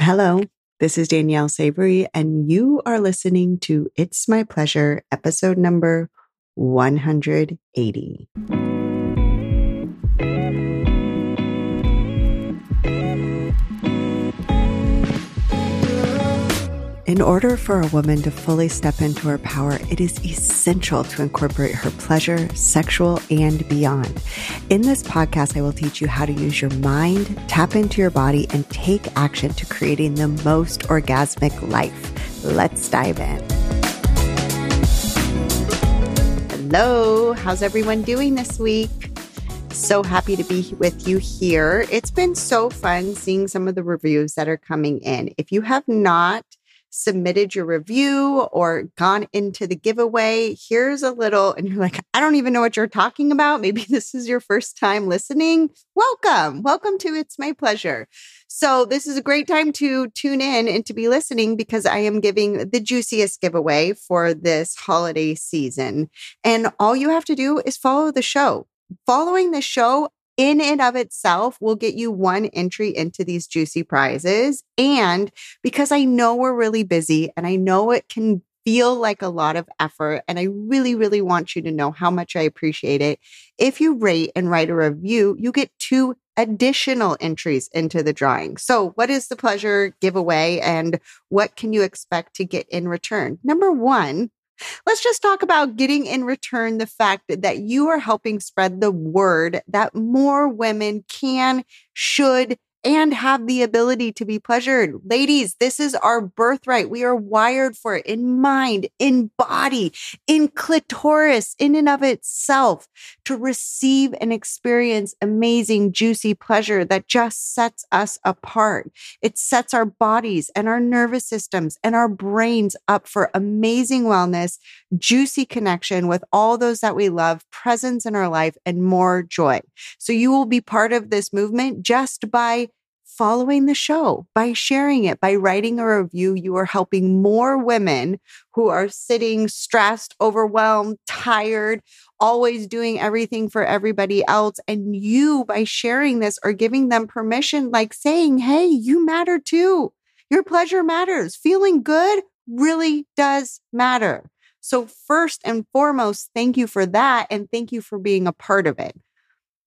Hello, this is Danielle Savory, and you are listening to It's My Pleasure, episode number 180. In order for a woman to fully step into her power, it is essential to incorporate her pleasure, sexual, and beyond. In this podcast, I will teach you how to use your mind, tap into your body, and take action to creating the most orgasmic life. Let's dive in. Hello, how's everyone doing this week? So happy to be with you here. It's been so fun seeing some of the reviews that are coming in. If you have not, submitted your review or gone into the giveaway, here's a little, and you're like, I don't even know what you're talking about. Maybe this is your first time listening. Welcome. Welcome to It's My Pleasure. So, this is a great time to tune in and to be listening because I am giving the juiciest giveaway for this holiday season. And all you have to do is follow the show. Following the show in and of itself will get you one entry into these juicy prizes. And because I know we're really busy and I know it can feel like a lot of effort, and I really, really want you to know how much I appreciate it. If you rate and write a review, you get two additional entries into the drawing. So, what is the pleasure giveaway and what can you expect to get in return? Number one, Let's just talk about getting in return the fact that you are helping spread the word that more women can, should, and have the ability to be pleasured. Ladies, this is our birthright. We are wired for it in mind, in body, in clitoris, in and of itself to receive and experience amazing, juicy pleasure that just sets us apart. It sets our bodies and our nervous systems and our brains up for amazing wellness, juicy connection with all those that we love, presence in our life, and more joy. So you will be part of this movement just by following the show, by sharing it, by writing a review, you are helping more women who are sitting stressed, overwhelmed, tired, always doing everything for everybody else. And you, by sharing this, or giving them permission, like saying, Hey, you matter too. Your pleasure matters. Feeling good really does matter. So, first and foremost, thank you for that. And thank you for being a part of it.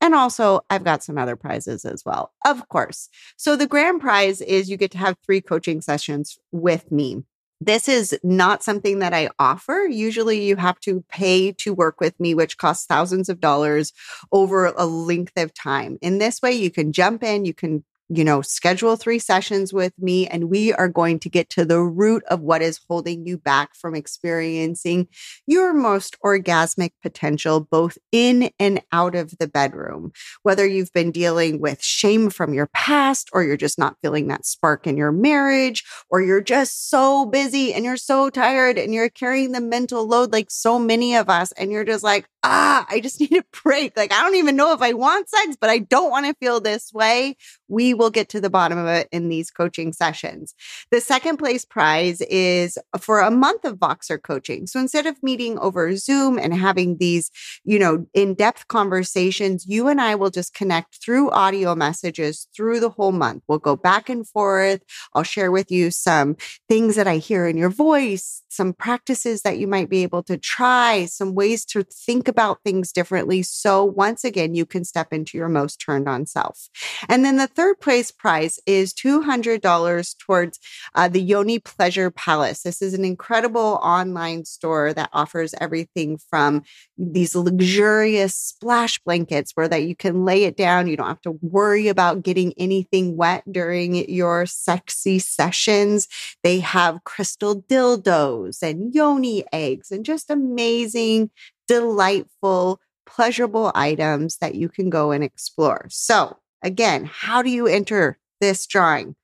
And also, I've got some other prizes as well, of course. So, the grand prize is you get to have three coaching sessions with me. This is not something that I offer. Usually, you have to pay to work with me, which costs thousands of dollars over a length of time. In this way, you can jump in, you can you know, schedule three sessions with me, and we are going to get to the root of what is holding you back from experiencing your most orgasmic potential, both in and out of the bedroom. Whether you've been dealing with shame from your past, or you're just not feeling that spark in your marriage, or you're just so busy and you're so tired and you're carrying the mental load like so many of us, and you're just like, ah, I just need a break. Like, I don't even know if I want sex, but I don't want to feel this way. We will get to the bottom of it in these coaching sessions. The second place prize is for a month of Voxer coaching. So instead of meeting over Zoom and having these, you know, in depth conversations, you and I will just connect through audio messages through the whole month. We'll go back and forth. I'll share with you some things that I hear in your voice, some practices that you might be able to try, some ways to think about things differently. So once again, you can step into your most turned on self. And then the third place prize is $200 towards uh, the Yoni Pleasure Palace. This is an incredible online store that offers everything from these luxurious splash blankets where that you can lay it down. You don't have to worry about getting anything wet during your sexy sessions. They have crystal dildos and yoni eggs and just amazing, delightful, pleasurable items that you can go and explore. So Again, how do you enter this drawing?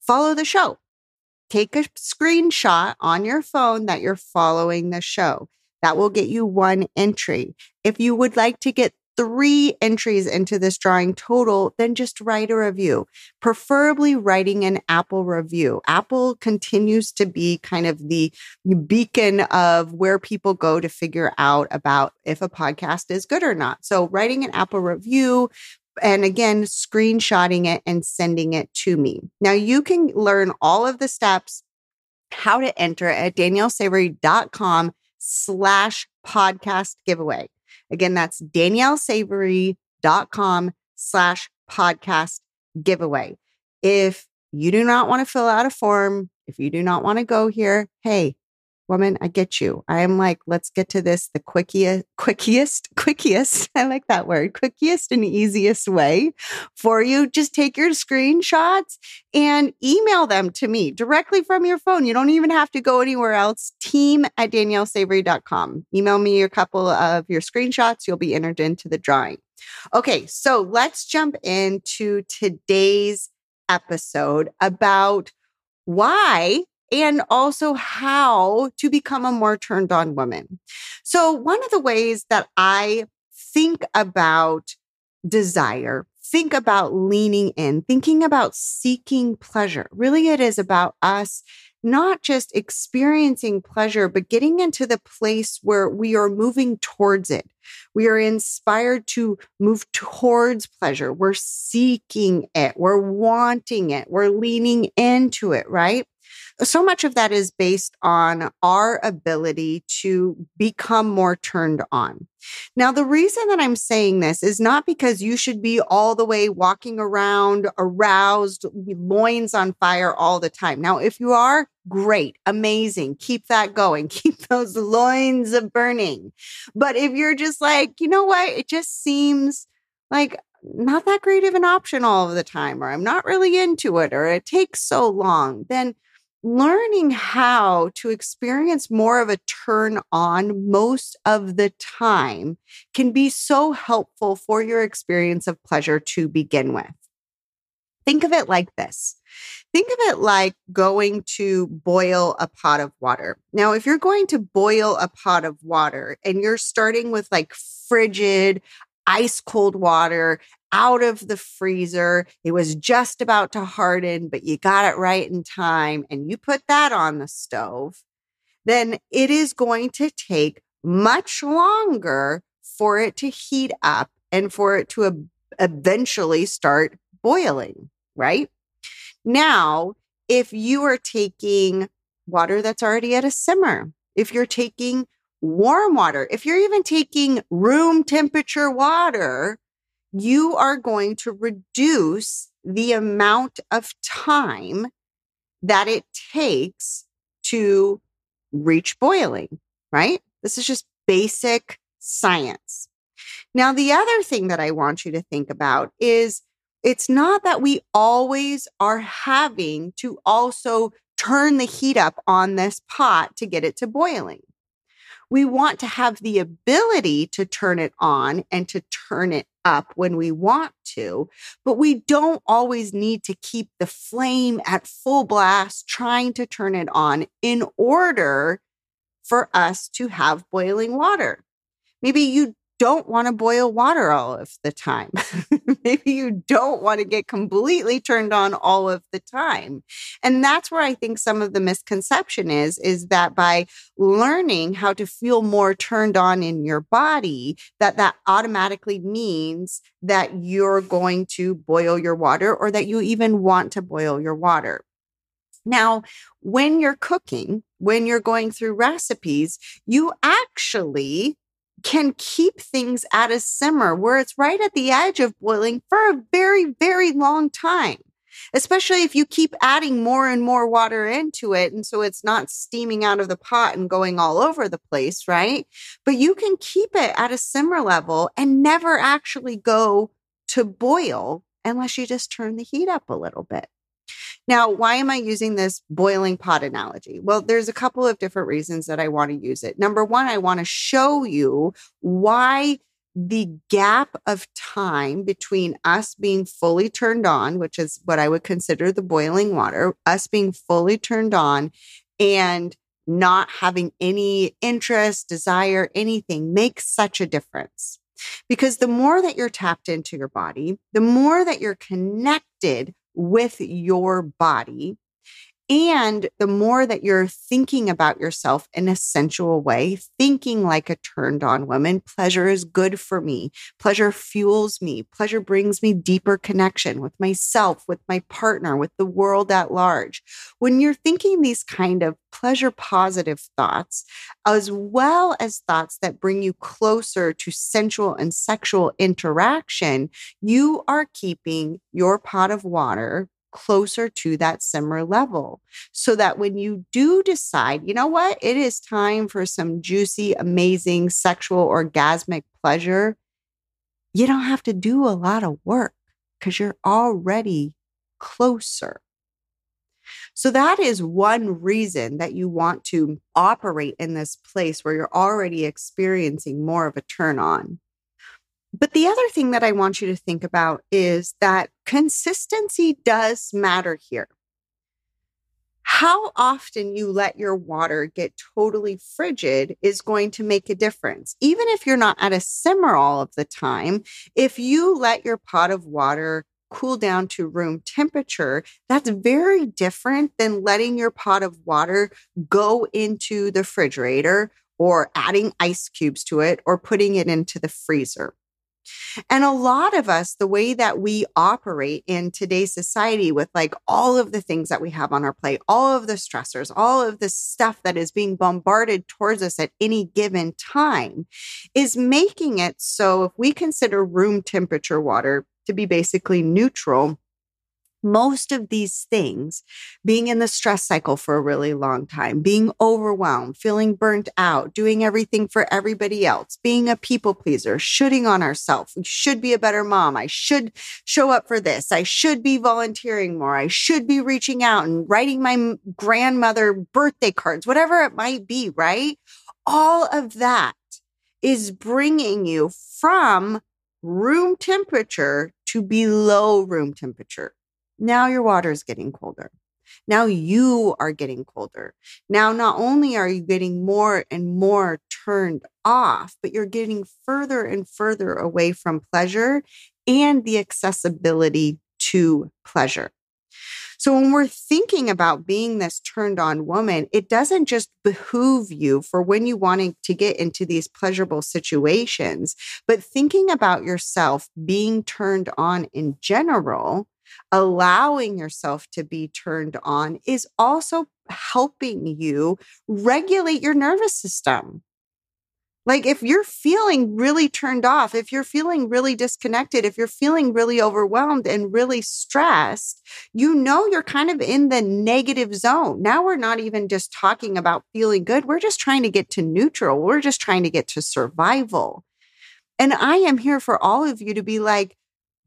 Follow the show. Take a screenshot on your phone that you're following the show. That will get you one entry. If you would like to get three entries into this drawing total, then just write a review, preferably writing an Apple review. Apple continues to be kind of the beacon of where people go to figure out about if a podcast is good or not. So writing an Apple review, and again, screenshotting it and sending it to me. Now you can learn all of the steps, how to enter at daniellesavory.com slash podcast giveaway. Again, that's daniellesavory.com slash podcast giveaway. If you do not want to fill out a form, if you do not want to go here, hey, woman, I get you. I am like, let's get to this the quickest, quickest, quickest. I like that word, quickest and easiest way for you. Just take your screenshots and email them to me directly from your phone. You don't even have to go anywhere else. Team at daniellesavory.com. Email me a couple of your screenshots. You'll be entered into the drawing. Okay, so let's jump into today's episode about why and also how to become a more turned on woman. So, one of the ways that I think about desire, think about leaning in, thinking about seeking pleasure, really, it is about us not just experiencing pleasure, but getting into the place where we are moving towards it. We are inspired to move towards pleasure. We're seeking it. We're wanting it. We're leaning into it, right? So much of that is based on our ability to become more turned on. Now, the reason that I'm saying this is not because you should be all the way walking around aroused, loins on fire all the time. Now, if you are, great, amazing, keep that going, keep those loins burning. But if you're just like, you know what, it just seems like not that great of an option all of the time, or I'm not really into it, or it takes so long, then learning how to experience more of a turn on most of the time can be so helpful for your experience of pleasure to begin with. Think of it like this. Think of it like going to boil a pot of water. Now, if you're going to boil a pot of water and you're starting with like frigid, ice cold water out of the freezer. It was just about to harden, but you got it right in time and you put that on the stove, then it is going to take much longer for it to heat up and for it to eventually start boiling, right? Now, if you are taking water that's already at a simmer, if you're taking warm water, if you're even taking room temperature water, you are going to reduce the amount of time that it takes to reach boiling, right? This is just basic science. Now, the other thing that I want you to think about is it's not that we always are having to also turn the heat up on this pot to get it to boiling. We want to have the ability to turn it on and to turn it up when we want to, but we don't always need to keep the flame at full blast trying to turn it on in order for us to have boiling water. Maybe you don't want to boil water all of the time. Maybe you don't want to get completely turned on all of the time. And that's where I think some of the misconception is, is that by learning how to feel more turned on in your body, that that automatically means that you're going to boil your water or that you even want to boil your water. Now, when you're cooking, when you're going through recipes, you actually can keep things at a simmer where it's right at the edge of boiling for a very, very long time. Especially if you keep adding more and more water into it. And so it's not steaming out of the pot and going all over the place, right? But you can keep it at a simmer level and never actually go to boil unless you just turn the heat up a little bit. Now, why am I using this boiling pot analogy? Well, there's a couple of different reasons that I want to use it. Number one, I want to show you why the gap of time between us being fully turned on, which is what I would consider the boiling water, us being fully turned on and not having any interest, desire, anything makes such a difference. Because the more that you're tapped into your body, the more that you're connected with your body And the more that you're thinking about yourself in a sensual way, thinking like a turned on woman, pleasure is good for me. Pleasure fuels me. Pleasure brings me deeper connection with myself, with my partner, with the world at large. When you're thinking these kind of pleasure positive thoughts, as well as thoughts that bring you closer to sensual and sexual interaction, you are keeping your pot of water closer to that simmer level so that when you do decide, you know what, it is time for some juicy, amazing sexual orgasmic pleasure, you don't have to do a lot of work because you're already closer. So that is one reason that you want to operate in this place where you're already experiencing more of a turn on. But the other thing that I want you to think about is that consistency does matter here. How often you let your water get totally frigid is going to make a difference. Even if you're not at a simmer all of the time, if you let your pot of water cool down to room temperature, that's very different than letting your pot of water go into the refrigerator or adding ice cubes to it or putting it into the freezer. And a lot of us, the way that we operate in today's society with like all of the things that we have on our plate, all of the stressors, all of the stuff that is being bombarded towards us at any given time is making it so if we consider room temperature water to be basically neutral, most of these things, being in the stress cycle for a really long time, being overwhelmed, feeling burnt out, doing everything for everybody else, being a people pleaser, shooting on ourselves. We should be a better mom. I should show up for this. I should be volunteering more. I should be reaching out and writing my grandmother birthday cards, whatever it might be, right? All of that is bringing you from room temperature to below room temperature. Now your water is getting colder. Now you are getting colder. Now, not only are you getting more and more turned off, but you're getting further and further away from pleasure and the accessibility to pleasure. So when we're thinking about being this turned on woman, it doesn't just behoove you for when you wanting to get into these pleasurable situations, but thinking about yourself being turned on in general allowing yourself to be turned on is also helping you regulate your nervous system. Like if you're feeling really turned off, if you're feeling really disconnected, if you're feeling really overwhelmed and really stressed, you know you're kind of in the negative zone. Now we're not even just talking about feeling good. We're just trying to get to neutral. We're just trying to get to survival. And I am here for all of you to be like,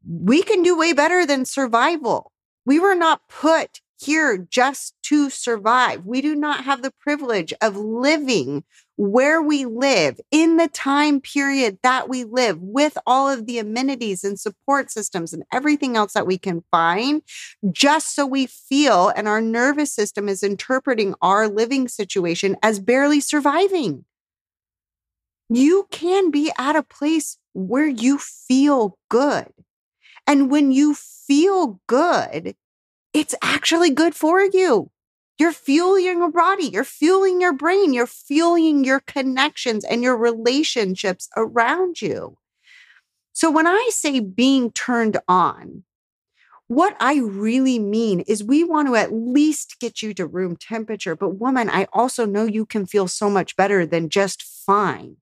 we can do way better than survival. We were not put here just to survive. We do not have the privilege of living where we live in the time period that we live with all of the amenities and support systems and everything else that we can find just so we feel and our nervous system is interpreting our living situation as barely surviving. You can be at a place where you feel good. And when you feel good, it's actually good for you. You're fueling your body, you're fueling your brain, you're fueling your connections and your relationships around you. So when I say being turned on, what I really mean is we want to at least get you to room temperature. But woman, I also know you can feel so much better than just fine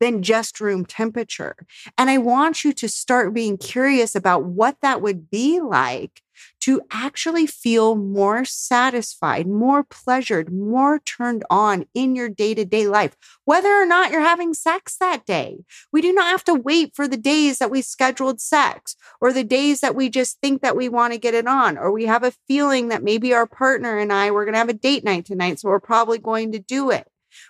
than just room temperature. And I want you to start being curious about what that would be like to actually feel more satisfied, more pleasured, more turned on in your day to day life, whether or not you're having sex that day. We do not have to wait for the days that we scheduled sex or the days that we just think that we want to get it on, or we have a feeling that maybe our partner and I, we're going to have a date night tonight. So we're probably going to do it.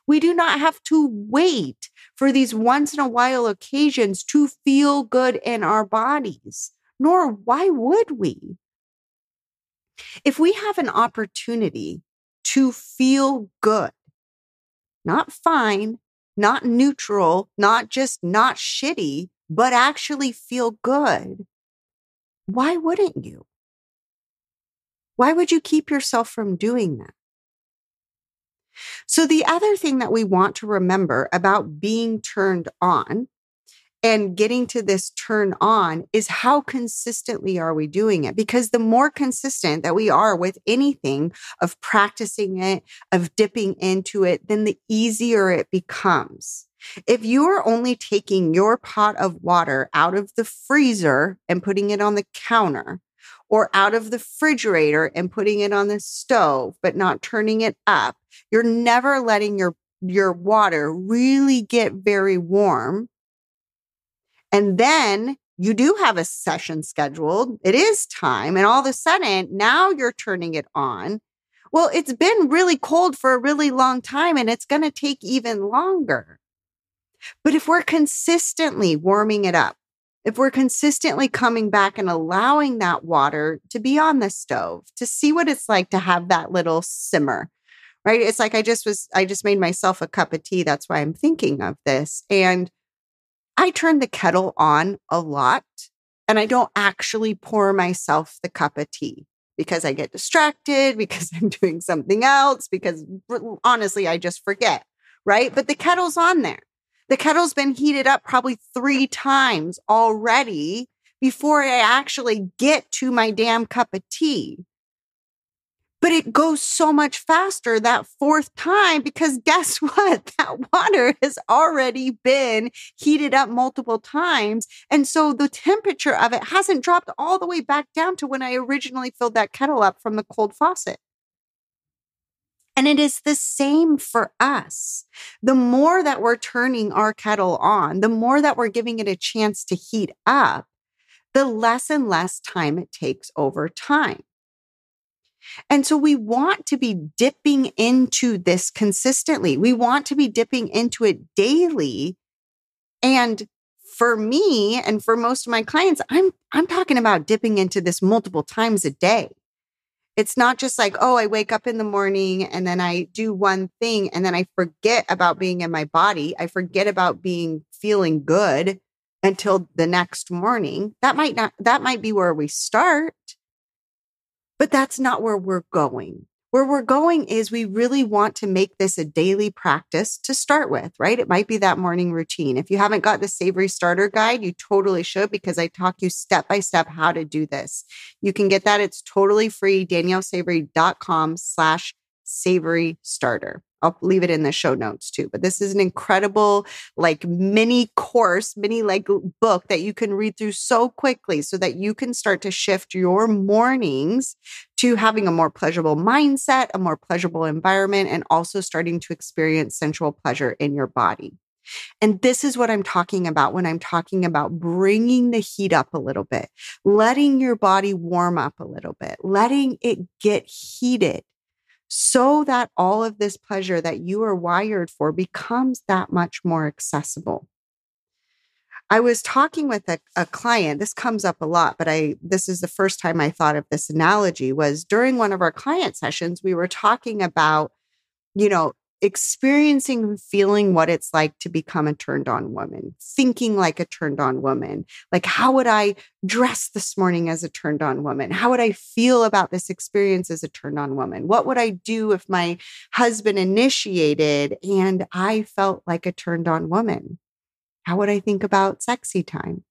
We do not have to wait for these once in a while occasions to feel good in our bodies, nor why would we? If we have an opportunity to feel good, not fine, not neutral, not just not shitty, but actually feel good, why wouldn't you? Why would you keep yourself from doing that? So, the other thing that we want to remember about being turned on and getting to this turn on is how consistently are we doing it? Because the more consistent that we are with anything of practicing it, of dipping into it, then the easier it becomes. If you are only taking your pot of water out of the freezer and putting it on the counter, or out of the refrigerator and putting it on the stove, but not turning it up, you're never letting your, your water really get very warm. And then you do have a session scheduled. It is time. And all of a sudden, now you're turning it on. Well, it's been really cold for a really long time and it's going to take even longer. But if we're consistently warming it up, if we're consistently coming back and allowing that water to be on the stove, to see what it's like to have that little simmer, right? It's like I just was, I just made myself a cup of tea. That's why I'm thinking of this. And I turn the kettle on a lot and I don't actually pour myself the cup of tea because I get distracted, because I'm doing something else, because honestly, I just forget, right? But the kettle's on there. The kettle's been heated up probably three times already before I actually get to my damn cup of tea. But it goes so much faster that fourth time because guess what? That water has already been heated up multiple times. And so the temperature of it hasn't dropped all the way back down to when I originally filled that kettle up from the cold faucet. And it is the same for us. The more that we're turning our kettle on, the more that we're giving it a chance to heat up, the less and less time it takes over time. And so we want to be dipping into this consistently. We want to be dipping into it daily. And for me and for most of my clients, I'm I'm talking about dipping into this multiple times a day. It's not just like, oh, I wake up in the morning and then I do one thing and then I forget about being in my body. I forget about being feeling good until the next morning. That might not, that might be where we start, but that's not where we're going. Where we're going is we really want to make this a daily practice to start with, right? It might be that morning routine. If you haven't got the savory starter guide, you totally should because I talk you step by step how to do this. You can get that. It's totally free. DanielleSavory.com slash savory starter. I'll leave it in the show notes too. But this is an incredible, like mini course, mini like book that you can read through so quickly so that you can start to shift your mornings to having a more pleasurable mindset, a more pleasurable environment, and also starting to experience sensual pleasure in your body. And this is what I'm talking about when I'm talking about bringing the heat up a little bit, letting your body warm up a little bit, letting it get heated so that all of this pleasure that you are wired for becomes that much more accessible. I was talking with a, a, client. This comes up a lot, but I this is the first time I thought of this analogy was during one of our client sessions, we were talking about, you know, experiencing and feeling what it's like to become a turned on woman, thinking like a turned on woman. Like, how would I dress this morning as a turned on woman? How would I feel about this experience as a turned on woman? What would I do if my husband initiated and I felt like a turned on woman? How would I think about sexy time?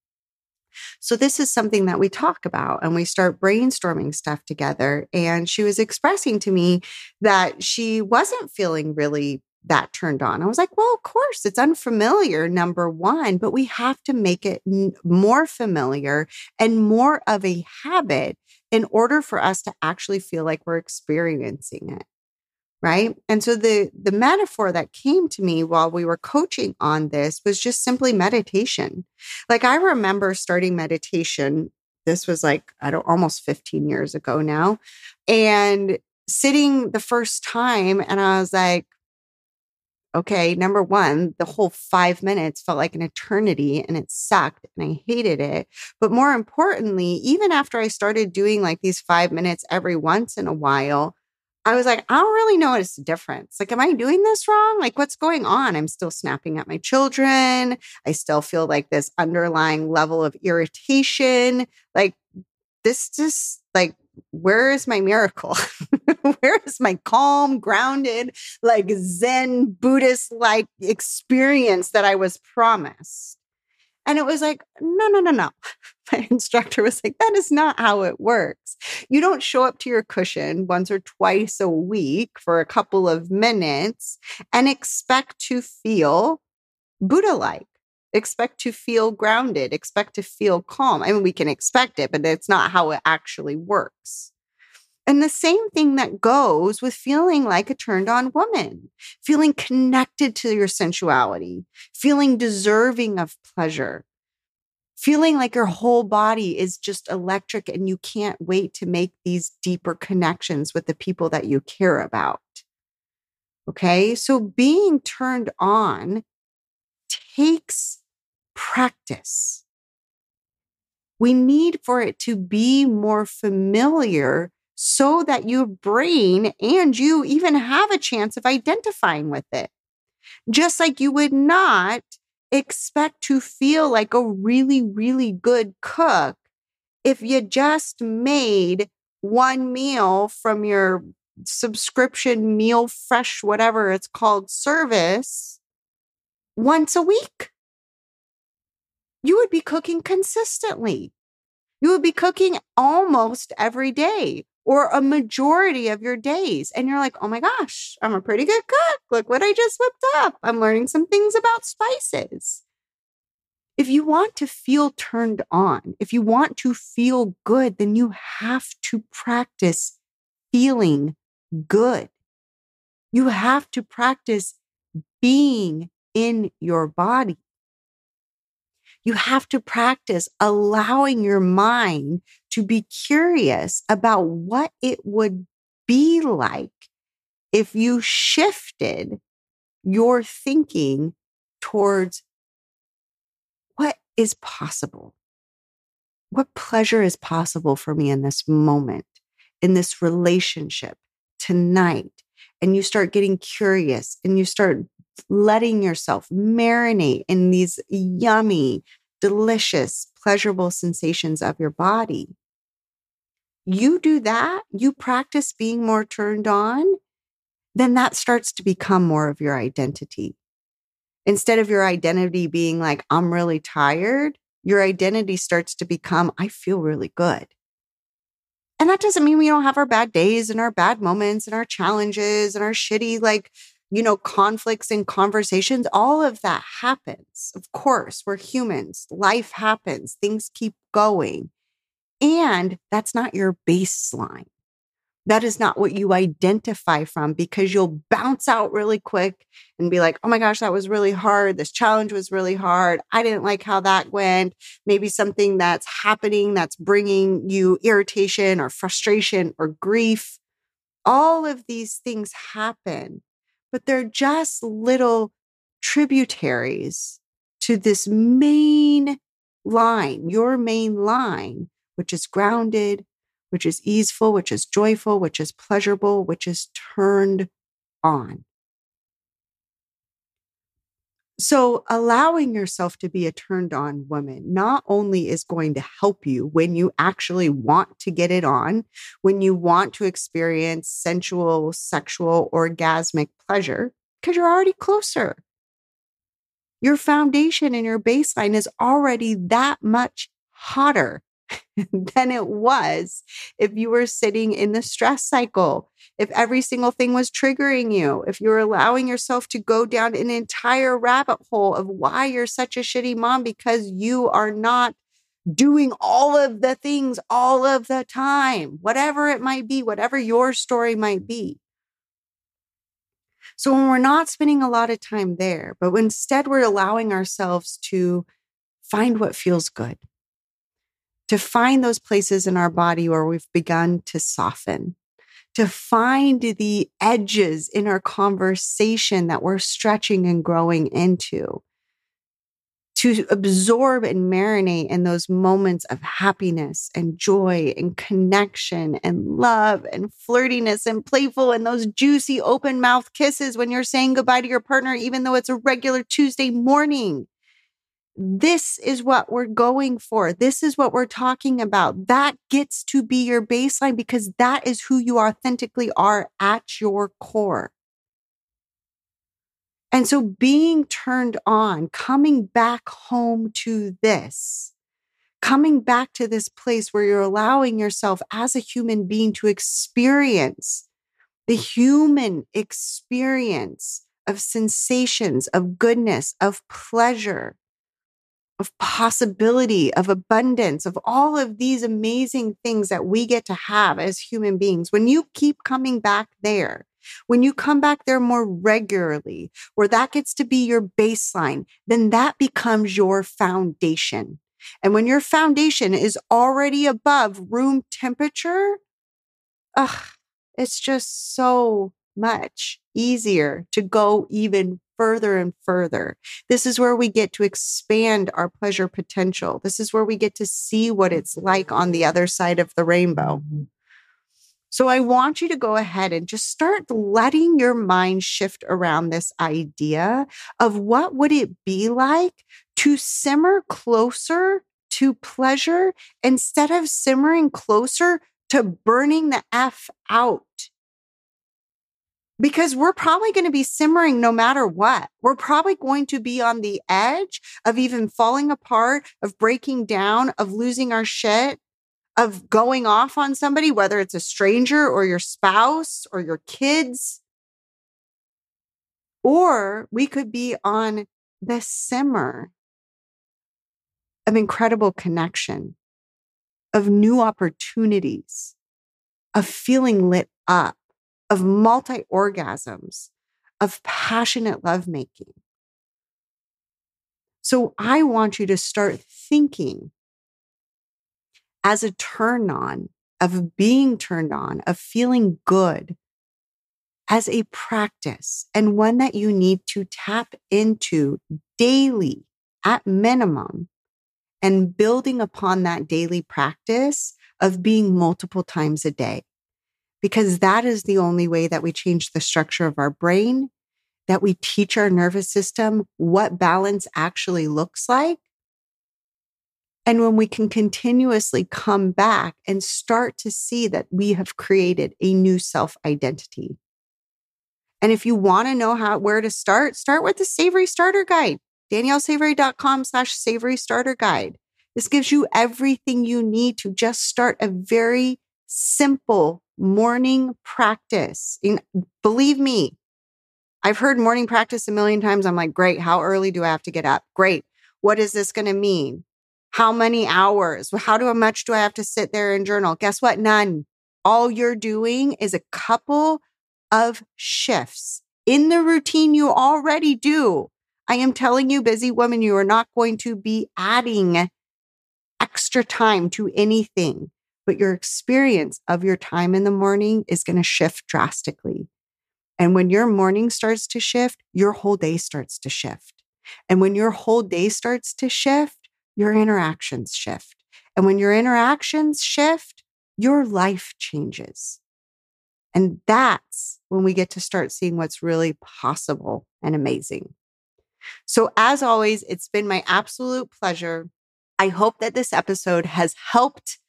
So this is something that we talk about and we start brainstorming stuff together. And she was expressing to me that she wasn't feeling really that turned on. I was like, well, of course, it's unfamiliar, number one, but we have to make it n- more familiar and more of a habit in order for us to actually feel like we're experiencing it right? And so the the metaphor that came to me while we were coaching on this was just simply meditation. Like i remember starting meditation this was like i don't almost 15 years ago now and sitting the first time and i was like okay number one the whole 5 minutes felt like an eternity and it sucked and i hated it. But more importantly even after i started doing like these 5 minutes every once in a while I was like, I don't really notice a difference. Like, am I doing this wrong? Like, what's going on? I'm still snapping at my children. I still feel like this underlying level of irritation. Like, this just like where is my miracle? where is my calm, grounded, like Zen Buddhist like experience that I was promised? And it was like, no, no, no, no. My instructor was like, that is not how it works. You don't show up to your cushion once or twice a week for a couple of minutes and expect to feel Buddha like expect to feel grounded, expect to feel calm. I mean, we can expect it, but it's not how it actually works. And the same thing that goes with feeling like a turned on woman, feeling connected to your sensuality, feeling deserving of pleasure, feeling like your whole body is just electric and you can't wait to make these deeper connections with the people that you care about. Okay. So being turned on takes practice. We need for it to be more familiar so that your brain and you even have a chance of identifying with it. Just like you would not expect to feel like a really, really good cook if you just made one meal from your subscription meal fresh, whatever it's called service once a week you would be cooking consistently. You would be cooking almost every day or a majority of your days. And you're like, oh my gosh, I'm a pretty good cook. Look what I just whipped up. I'm learning some things about spices. If you want to feel turned on, if you want to feel good, then you have to practice feeling good. You have to practice being in your body you have to practice allowing your mind to be curious about what it would be like if you shifted your thinking towards what is possible. What pleasure is possible for me in this moment, in this relationship tonight? And you start getting curious and you start letting yourself marinate in these yummy, delicious, pleasurable sensations of your body. You do that, you practice being more turned on, then that starts to become more of your identity. Instead of your identity being like, I'm really tired, your identity starts to become, I feel really good. And that doesn't mean we don't have our bad days and our bad moments and our challenges and our shitty, like, you know, conflicts and conversations, all of that happens. Of course, we're humans. Life happens. Things keep going. And that's not your baseline. That is not what you identify from because you'll bounce out really quick and be like, oh my gosh, that was really hard. This challenge was really hard. I didn't like how that went. Maybe something that's happening that's bringing you irritation or frustration or grief. All of these things happen but they're just little tributaries to this main line, your main line, which is grounded, which is easeful, which is joyful, which is pleasurable, which is turned on. So, allowing yourself to be a turned on woman not only is going to help you when you actually want to get it on, when you want to experience sensual, sexual, orgasmic pleasure, because you're already closer. Your foundation and your baseline is already that much hotter than it was if you were sitting in the stress cycle, if every single thing was triggering you, if you're allowing yourself to go down an entire rabbit hole of why you're such a shitty mom because you are not doing all of the things all of the time, whatever it might be, whatever your story might be. So when we're not spending a lot of time there, but instead we're allowing ourselves to find what feels good to find those places in our body where we've begun to soften, to find the edges in our conversation that we're stretching and growing into, to absorb and marinate in those moments of happiness and joy and connection and love and flirtiness and playful and those juicy open mouth kisses when you're saying goodbye to your partner, even though it's a regular Tuesday morning this is what we're going for. This is what we're talking about. That gets to be your baseline because that is who you authentically are at your core. And so being turned on, coming back home to this, coming back to this place where you're allowing yourself as a human being to experience the human experience of sensations, of goodness, of pleasure, of possibility, of abundance, of all of these amazing things that we get to have as human beings. When you keep coming back there, when you come back there more regularly, where that gets to be your baseline, then that becomes your foundation. And when your foundation is already above room temperature, ugh, it's just so much easier to go even further and further. This is where we get to expand our pleasure potential. This is where we get to see what it's like on the other side of the rainbow. Mm-hmm. So I want you to go ahead and just start letting your mind shift around this idea of what would it be like to simmer closer to pleasure instead of simmering closer to burning the F out because we're probably going to be simmering no matter what. We're probably going to be on the edge of even falling apart, of breaking down, of losing our shit, of going off on somebody, whether it's a stranger or your spouse or your kids. Or we could be on the simmer of incredible connection, of new opportunities, of feeling lit up of multi orgasms, of passionate lovemaking. So I want you to start thinking as a turn on of being turned on, of feeling good as a practice and one that you need to tap into daily at minimum and building upon that daily practice of being multiple times a day because that is the only way that we change the structure of our brain, that we teach our nervous system what balance actually looks like. And when we can continuously come back and start to see that we have created a new self identity. And if you want to know how, where to start, start with the Savory Starter Guide, daniellesavory.com slash savory starter guide. This gives you everything you need to just start a very simple morning practice. Believe me, I've heard morning practice a million times. I'm like, great. How early do I have to get up? Great. What is this going to mean? How many hours? How do, much do I have to sit there and journal? Guess what? None. All you're doing is a couple of shifts in the routine you already do. I am telling you, busy woman, you are not going to be adding extra time to anything but your experience of your time in the morning is going to shift drastically. And when your morning starts to shift, your whole day starts to shift. And when your whole day starts to shift, your interactions shift. And when your interactions shift, your life changes. And that's when we get to start seeing what's really possible and amazing. So, as always, it's been my absolute pleasure. I hope that this episode has helped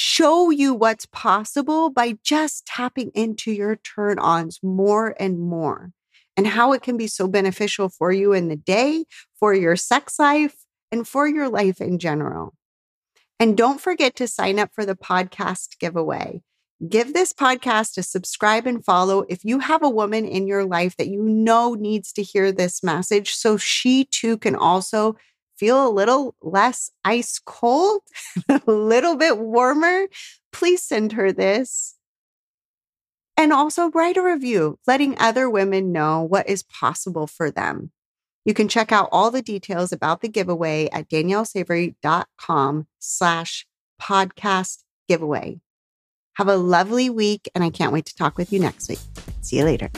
show you what's possible by just tapping into your turn ons more and more and how it can be so beneficial for you in the day, for your sex life, and for your life in general. And don't forget to sign up for the podcast giveaway. Give this podcast a subscribe and follow if you have a woman in your life that you know needs to hear this message so she too can also feel a little less ice cold, a little bit warmer, please send her this. And also write a review, letting other women know what is possible for them. You can check out all the details about the giveaway at daniellesavory.com slash podcast giveaway. Have a lovely week, and I can't wait to talk with you next week. See you later.